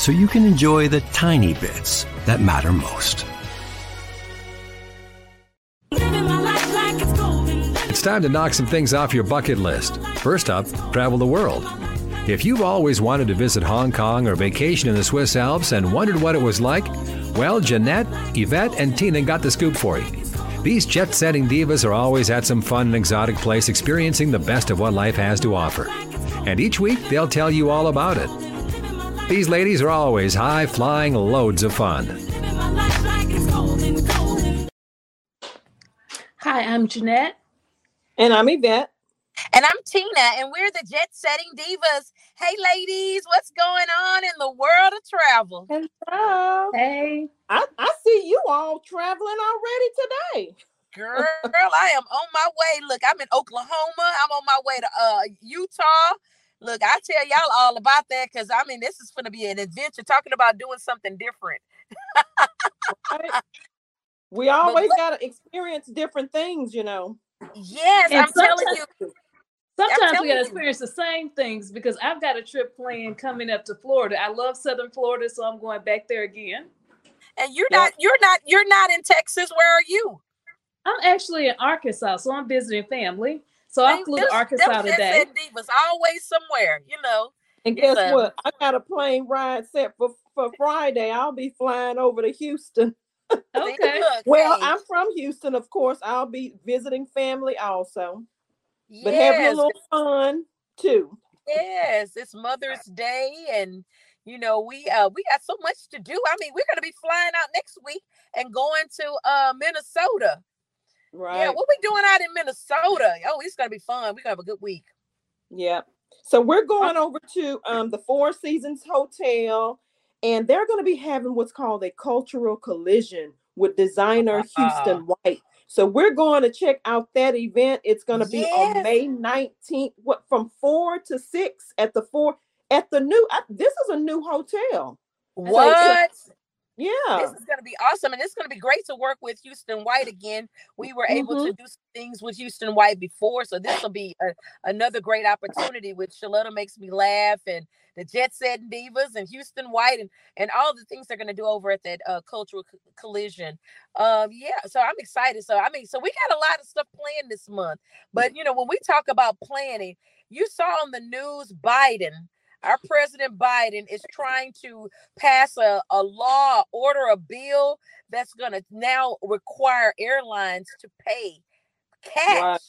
so you can enjoy the tiny bits that matter most. It's time to knock some things off your bucket list. First up, travel the world. If you've always wanted to visit Hong Kong or vacation in the Swiss Alps and wondered what it was like, well, Jeanette, Evette, and Tina got the scoop for you. These jet setting divas are always at some fun and exotic place experiencing the best of what life has to offer. And each week, they'll tell you all about it. These ladies are always high flying loads of fun. Hi, I'm Jeanette. And I'm Evette. And I'm Tina, and we're the Jet Setting Divas. Hey, ladies, what's going on in the world of travel? Hello. Hey. I, I see you all traveling already today. Girl, I am on my way. Look, I'm in Oklahoma. I'm on my way to uh Utah. Look, I tell y'all all about that because I mean, this is going to be an adventure. Talking about doing something different. right. We always got to experience different things, you know. Yes, and I'm telling you. Sometimes we got to experience the same things because I've got a trip planned coming up to Florida. I love Southern Florida, so I'm going back there again. And you're not, you're not, you're not in Texas. Where are you? I'm actually in Arkansas, so I'm visiting family. So I flew to Arkansas today. Was always somewhere, you know. And guess what? I got a plane ride set for for Friday. I'll be flying over to Houston. Okay. well, I'm from Houston, of course. I'll be visiting family also. Yes. But having a little fun too. Yes, it's Mother's Day and you know we uh we got so much to do. I mean, we're gonna be flying out next week and going to uh Minnesota Right. Yeah, what we doing out in Minnesota? Oh, it's gonna be fun. We're gonna have a good week. Yeah. So we're going over to um, the Four Seasons Hotel, and they're to be having what's called a cultural collision with designer Houston White. So we're going to check out that event. It's to be yes. on May 19th, what from four to six at the four at the new. this is a new hotel. What? So yeah. This is going to be awesome. And it's going to be great to work with Houston White again. We were able mm-hmm. to do things with Houston White before. So this will be a, another great opportunity with Shaletta Makes Me Laugh and the Jet Set Divas and Houston White and, and all the things they're going to do over at that uh, cultural co- collision. Um, yeah. So I'm excited. So, I mean, so we got a lot of stuff planned this month. But, you know, when we talk about planning, you saw on the news Biden our President Biden is trying to pass a, a law, order a bill that's going to now require airlines to pay cash,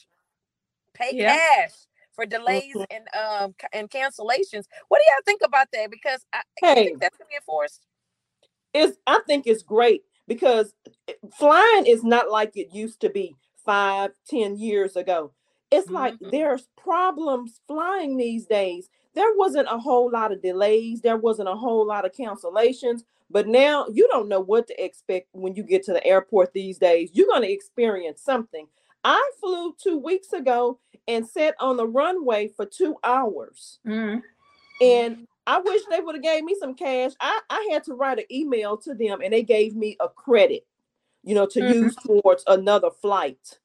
pay yeah. cash for delays mm-hmm. and um and cancellations. What do y'all think about that? Because I, hey, think that's going to be enforced. Is I think it's great because eh, flying is not like it used to be five, ten years ago. It's mm-hmm. like there's problems flying these days there wasn't a whole lot of delays, there wasn't a whole lot of cancellations. But now you don't know what to expect when you get to the airport these days. You're going to experience something. I flew two weeks ago and sat on the runway for two hours. Mm-hmm. And I wish they would have gave me some cash. I, I had to write an email to them and they gave me a credit, you know, to mm-hmm. use towards another flight.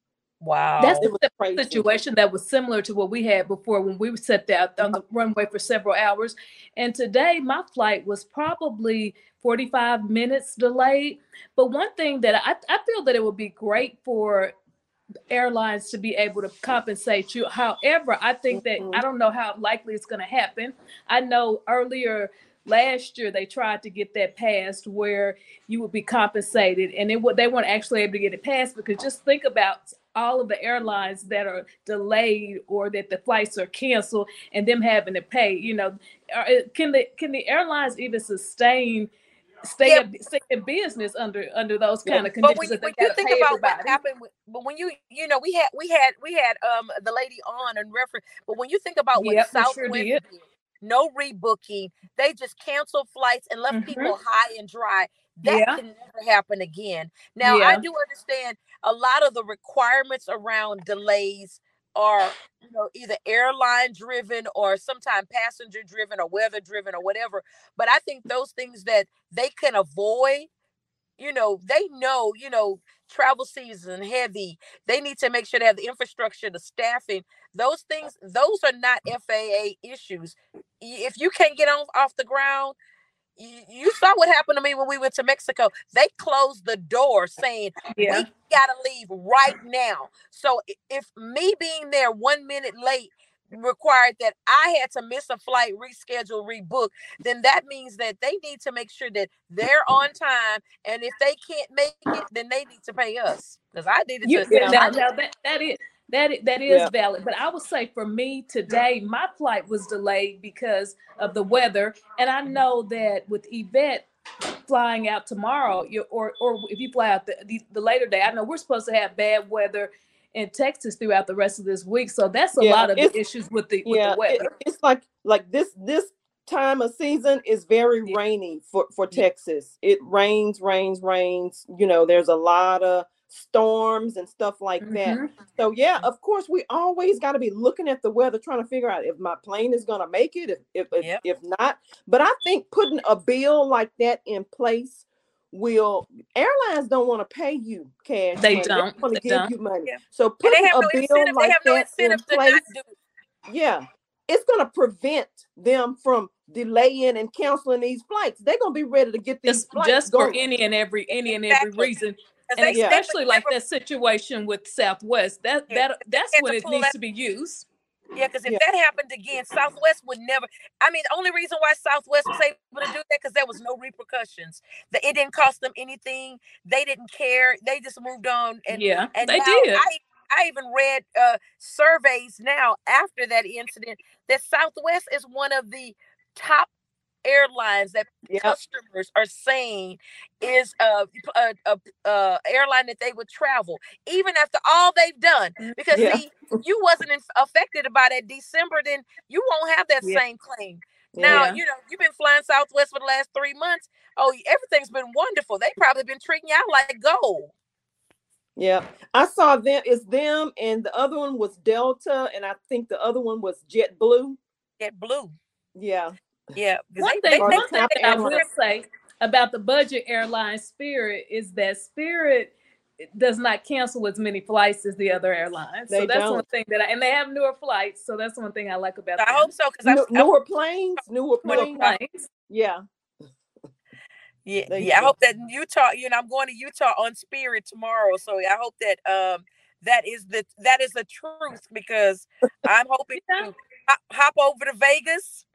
Wow. That's the situation that was similar to what we had before when we sat out on the runway for several hours. And today my flight was probably 45 minutes delayed. But one thing that I, I feel that it would be great for airlines to be able to compensate you. However, I think that mm-hmm. I don't know how likely it's going to happen. I know earlier last year they tried to get that passed where you would be compensated and it they weren't actually able to get it passed because just think about all of the airlines that are delayed or that the flights are canceled and them having to pay you know are, can the can the airlines even sustain stay, Yeah. in, stay in business under under those Yeah. kind of But conditions when, you- when you think about everybody? what happened, with, but when you you know we had we had we had um the lady on and reference, but when you think about what Yep, we sure did. did, no rebooking, they just canceled flights and left Mhm. people high and dry. That Yeah. can never happen again. Now I do understand a lot of the requirements around delays are you know either airline driven or sometimes passenger driven or weather driven or whatever. But I think those things that they can avoid you know, they know, you know, travel season heavy. They need to make sure they have the infrastructure, the staffing. Those things, those are not FAA issues. If you can't get on off the ground, you, you saw what happened to me when we went to Mexico. They closed the door saying, yeah we gotta leave right now. So if me being there one minute late required that I had to miss a flight, reschedule, rebook, then that means that they need to make sure that they're on time. And if they can't make it, then they need to pay us. Because I needed You, to. Yeah. now, I that that is that is, that is Yeah. valid, but I would say for me today, my flight was delayed because of the weather, and I mm-hmm. know that with Evette flying out tomorrow, or or if you fly out the, the the later day, I know we're supposed to have bad weather in Texas throughout the rest of this week, so that's a Yeah, lot of the issues with the with yeah, the it- weather. it's like like this this time of season is very rainy for for Texas. It rains, rains, rains. You know, there's a lot of storms and stuff like that. Mhm. So yeah, of course, we always got to be looking at the weather, trying to figure out if my plane is going to make it, if if if, Yep. if not. But I think putting a bill like that in place will airlines don't want to pay you cash. They money. don't. want to give don't. you money. Yeah. So putting a no bill incentive. They like have no that in to place yeah, it's going to prevent them from delaying and canceling these flights. They're going to be ready to get these Just flights just for going. any and every any and every Exactly. reason, and they- they would especially like never- that situation with Southwest. That Yeah, that that's when it needs that- to be used. Yeah, because if Yeah. that happened again, Southwest would never. I mean, the only reason why Southwest was able to do that because there was no repercussions. That it didn't cost them anything. They didn't care. They just moved on. And yeah, and they did. I I even read uh, surveys now after that incident that Southwest is one of the top airlines that Yeah, customers are saying is a, a, a, a airline that they would travel even after all they've done mm, because Yeah. see you wasn't in, affected by that december then you won't have that Yeah. same claim now Yeah. you know you've been flying southwest for the last three months oh everything's been wonderful they probably been treating you out like gold yeah. I saw them. It's them, and the other one was Delta, and I think the other one was JetBlue. get blue Yeah, yeah 'cause One they- thing, they- they one thing that I will say about the budget airline Spirit is that Spirit does not cancel as many flights as the other airlines. They so that's one don't. thing that I, and they have newer flights. So that's one thing I like about i them. hope so because New- i'm newer planes, newer Newer planes. planes. Yeah, Yeah, There yeah. I go. hope that in Utah, you know, I'm going to Utah on Spirit tomorrow, so I hope that um that is the that is the truth because I'm hoping Yeah. to hop, hop over to Vegas,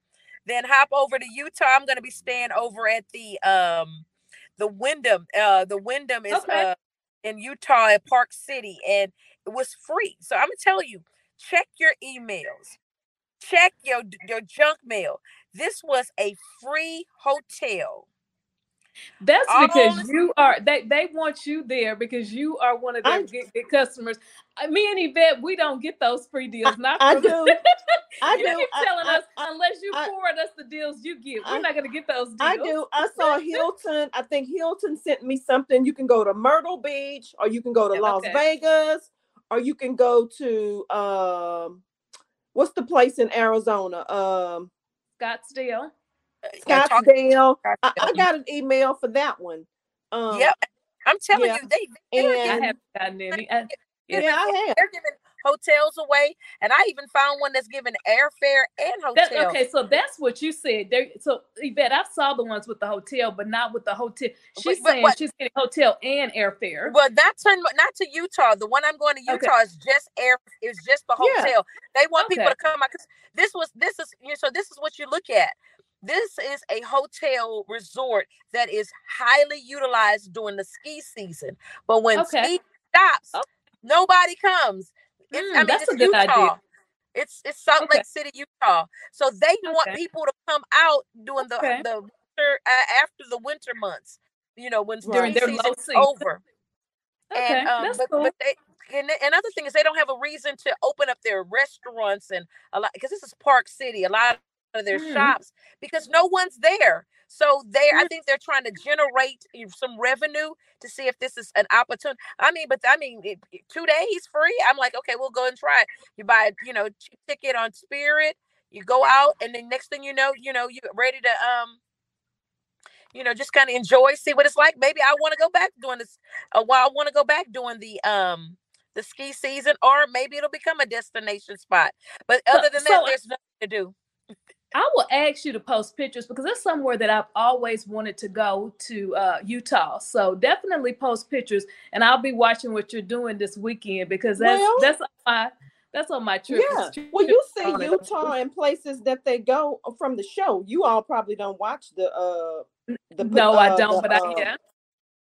then hop over to Utah. I'm going to be staying over at the um the Wyndham. Uh, the Wyndham is Okay. uh in Utah at Park City, and it was free. So I'm gonna tell you, check your emails, check your your junk mail. This was a free hotel. That's All because you are they they want you there because you are one of their good, good customers. Me and Evette, we don't get those free deals. Not I from do. I you do. keep telling I- us unless you I- forward us the deals you get, we're I- not going to get those deals. I do. I saw Hilton. I think Hilton sent me something. You can go to Myrtle Beach, or you can go to Yeah, Las okay. Vegas, or you can go to um, what's the place in Arizona? Um, Scottsdale. Yeah, talk- Scottsdale. I, I Scottsdale. got an email for that one. Um, Yep. I'm telling yeah. you, they they're I haven't gotten any. I, yeah, I have. they're giving hotels away, and I even found one that's giving airfare and That, okay, so that's what you said. There, so Evette, I saw the ones with the hotel, but not with the hotel. She's But- but saying what- she's getting hotel and airfare. Well, not to not to Utah. The one I'm going to Okay. Utah is just air. Is just the Yeah. hotel. They want people to come out because this was this is you know, so this is what you look at. This is a hotel resort that is highly utilized during the ski season. But when Okay. ski stops, Oh. Nobody comes. It's, Mm, I mean, that's it's a good Utah. idea. It's it's Salt Okay. Lake City, Utah. So they want people to come out during the the winter uh, after the winter months. You know, when During ski their season low is season. over. Okay, and um, that's but, cool. but they and another thing is they don't have a reason to open up their restaurants and a lot because this is Park City, a lot of their Mhm. shops because no one's there. So they, I Mm. think they're trying to generate some revenue to see if this is an opportunity. I mean, but I mean, it, two days free. I'm like, okay, we'll go and try it. You buy, you know, ticket on Spirit. You go out, and then next thing you know, you know, you're ready to um you know, just kind of enjoy, see what it's like. Maybe I want to go back doing this. Uh, while I want to go back doing the um the ski season, or maybe it'll become a destination spot. But other than that, so- there's nothing to do. I will ask you to post pictures because it's somewhere that I've always wanted to go to uh, Utah. So definitely post pictures, and I'll be watching what you're doing this weekend because that's Well- that's on my that's on my trip. Yeah. Well, you see. Utah and places that they go from the show. You all probably don't watch the uh the No, uh, I don't, the, but uh, I yeah. the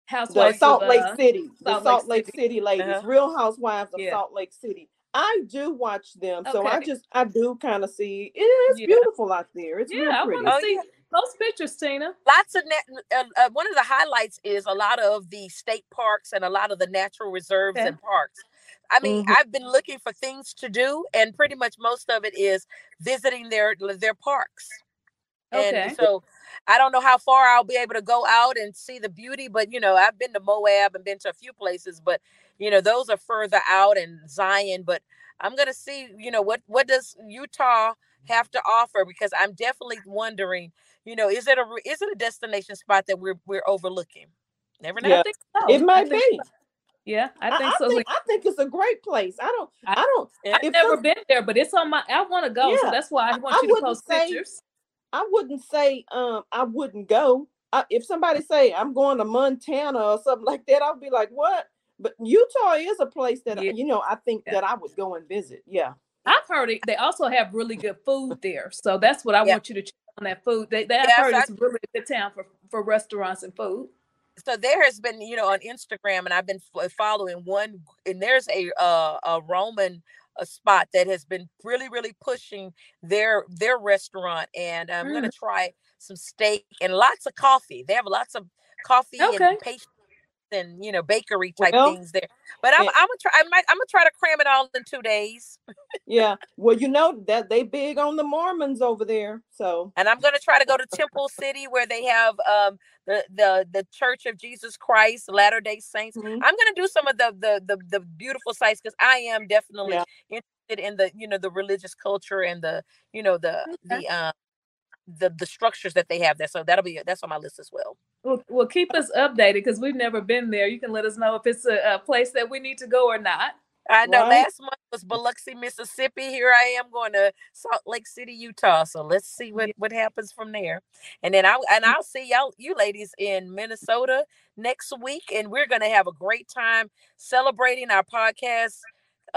Housewives Salt of, Lake uh, City, the Salt Salt, Lake Lake City, ladies, Uh-huh. Real Housewives of Yeah. Salt Lake City. I do watch them, so I just I do kind of see it is Yeah. beautiful out there. It's Yeah, real I pretty. want to Oh, see yeah. post pictures, Tina. Lots of net. Uh, uh, one of the highlights is a lot of the state parks and a lot of the natural reserves Okay. and parks. I mean, Mhm. I've been looking for things to do, and pretty much most of it is visiting their their parks. Okay. And so I don't know how far I'll be able to go out and see the beauty, but you know, I've been to Moab and been to a few places, but you know, those are further out and Zion, but I'm going to see, you know, what what does Utah have to offer because I'm definitely wondering, you know, is it a is it a destination spot that we're we're overlooking? Never know. Yeah. Think so. It might be. so. Yeah, I I, think I so. think I think it's a great place. I don't. I- I, don't. I've never been there, but it's on my. I want to go, so that's why I want I you to wouldn't post say- pictures. I wouldn't say um I wouldn't go. I, if somebody say I'm going to Montana or something like that, I'll be like, what? But Utah is a place that Yeah. you know I think Yeah. that I would go and visit. Yeah. I've heard it. They also have really good food there, so that's what I Yeah. want you to check on that food. They, they I've heard I- it's really a good town for for restaurants and food. so there has been you know on instagram and i've been f- following one and there's a uh, a roman a spot that has been really really pushing their their restaurant and i'm gonna try some steak and lots of coffee they have lots of coffee Okay. and pastries and you know bakery type Well, things there but i'm and- i'm gonna try i might i'm gonna try to cram it all in two days Yeah. Well, you know that they big on the Mormons over there. So and I'm gonna try to go to Temple City where they have um the the the Church of Jesus Christ Latter Day Saints. mhm. I'm gonna do some of the the the, the beautiful sites because I am definitely Yeah. interested in the you know the religious culture and the you know the Okay. the um the the structures that they have there. So that'll be that's on my list as well. Well, well keep us updated because we've never been there. You can let us know if it's a, a place that we need to go or not. I know Right. last month was Biloxi, Mississippi. Here I am going to Salt Lake City, Utah. So let's see what, what happens from there. And then I and I'll see y'all you ladies in Minnesota next week. And we're gonna have a great time celebrating our podcast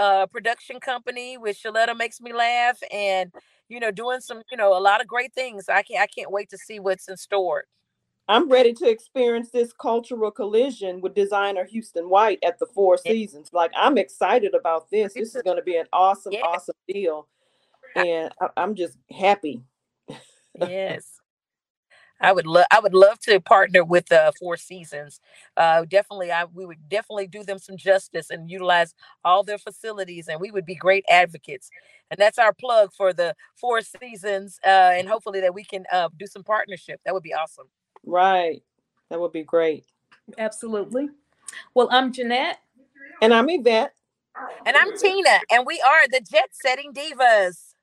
uh production company with Shaletta Makes Me Laugh and you know doing some, you know, a lot of great things. I can't I can't wait to see what's in store. I'm ready to experience this cultural collision with designer Houston White at the Four. Seasons. Like I'm excited about this. This is going to be an awesome, Yeah. awesome deal, and I, I'm just happy. yes i would love i would love to partner with uh four seasons uh definitely i we would definitely do them some justice and utilize all their facilities and we would be great advocates and that's our plug for the four seasons uh and hopefully that we can uh do some partnership that would be awesome Right. That would be great. Absolutely. Well, I'm Jeanette. And I'm Evette. and i'm tina and we are the jet setting divas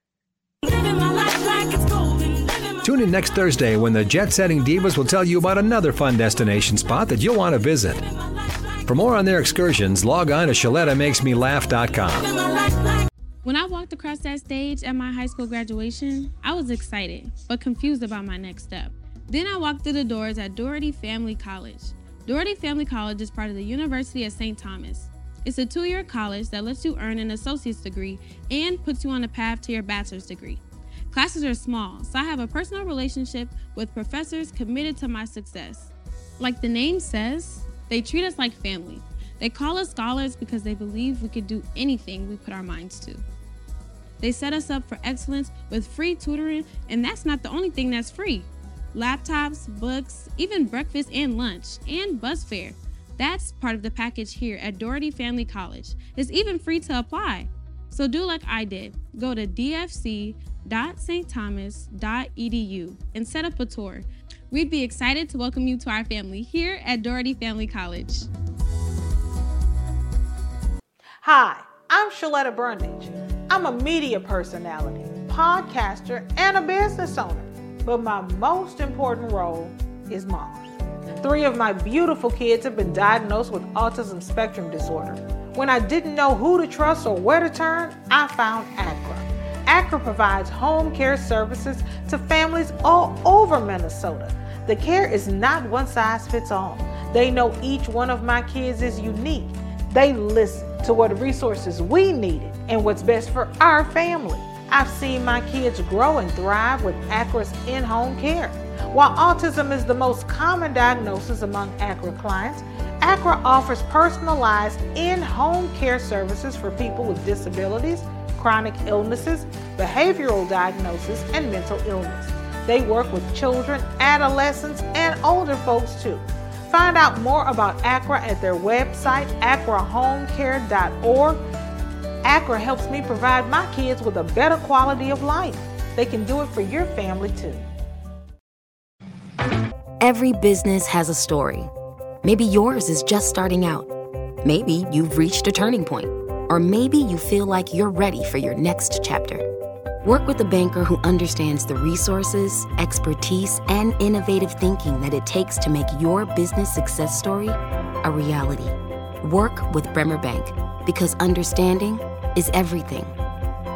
Tune in next Thursday when the jet setting divas will tell you about another fun destination spot that you'll want to visit. For more on their excursions, log on to ShalettaMakesMeLaugh.com. When I walked across that stage at my high school graduation, I was excited, but confused about my next step. Then I walked through the doors at Dougherty Family College. Dougherty Family College is part of the University of St. Thomas. It's a two year college that lets you earn an associate's degree and puts you on the path to your bachelor's degree. Classes are small, so I have a personal relationship with professors committed to my success. Like the name says, they treat us like family. They call us scholars because they believe we could do anything we put our minds to. They set us up for excellence with free tutoring, and that's not the only thing that's free. Laptops, books, even breakfast and lunch, and bus fare. That's part of the package here at Dougherty Family College. It's even free to apply. So do like I did. Go to dfc.stthomas.edu and set up a tour. We'd be excited to welcome you to our family here at Dougherty Family College. Hi, I'm Shaletta Brundage. I'm a media personality, podcaster, and a business owner. But my most important role is mom. Three of my beautiful kids have been diagnosed with autism spectrum disorder. When I didn't know who to trust or where to turn, I found ACRA. ACRA provides home care services to families all over Minnesota. The care is not one size fits all. They know each one of my kids is unique. They listen to what resources we needed and what's best for our family. I've seen my kids grow and thrive with ACRA's in home care. While autism is the most common diagnosis among ACRA clients, ACRA offers personalized in home care services for people with disabilities, chronic illnesses, behavioral diagnosis, and mental illness. They work with children, adolescents, and older folks too. Find out more about ACRA at their website, acrahomecare.org. ACRA helps me provide my kids with a better quality of life. They can do it for your family too. Every business has a story. Maybe yours is just starting out. Maybe you've reached a turning point. Or maybe you feel like you're ready for your next chapter. Work with a banker who understands the resources, expertise, and innovative thinking that it takes to make your business success story a reality. Work with Bremer Bank because understanding is everything.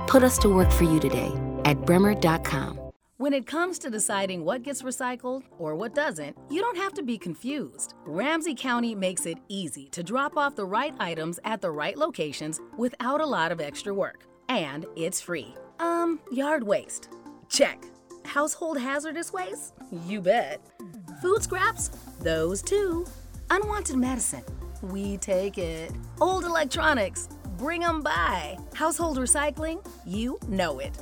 Put us to work for you today at bremer.com. When it comes to deciding what gets recycled or what doesn't, you don't have to be confused. Ramsey County makes it easy to drop off the right items at the right locations without a lot of extra work. And it's free. Um, yard waste. Check. Household hazardous waste? You bet. Food scraps? Those too. Unwanted medicine? We take it. Old electronics? Bring them by. Household recycling? You know it.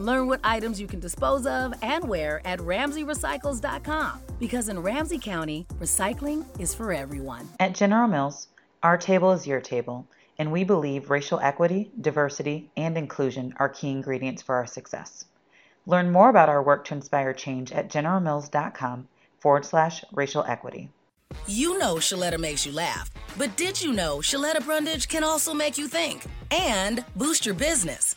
Learn what items you can dispose of and where at RamseyRecycles.com. Because in Ramsey County, recycling is for everyone. At General Mills, our table is your table and we believe racial equity, diversity, and inclusion are key ingredients for our success. Learn more about our work to inspire change at generalmills.com forward slash racial equity. You know Shaletta makes you laugh, but did you know Shaletta Brundage can also make you think and boost your business?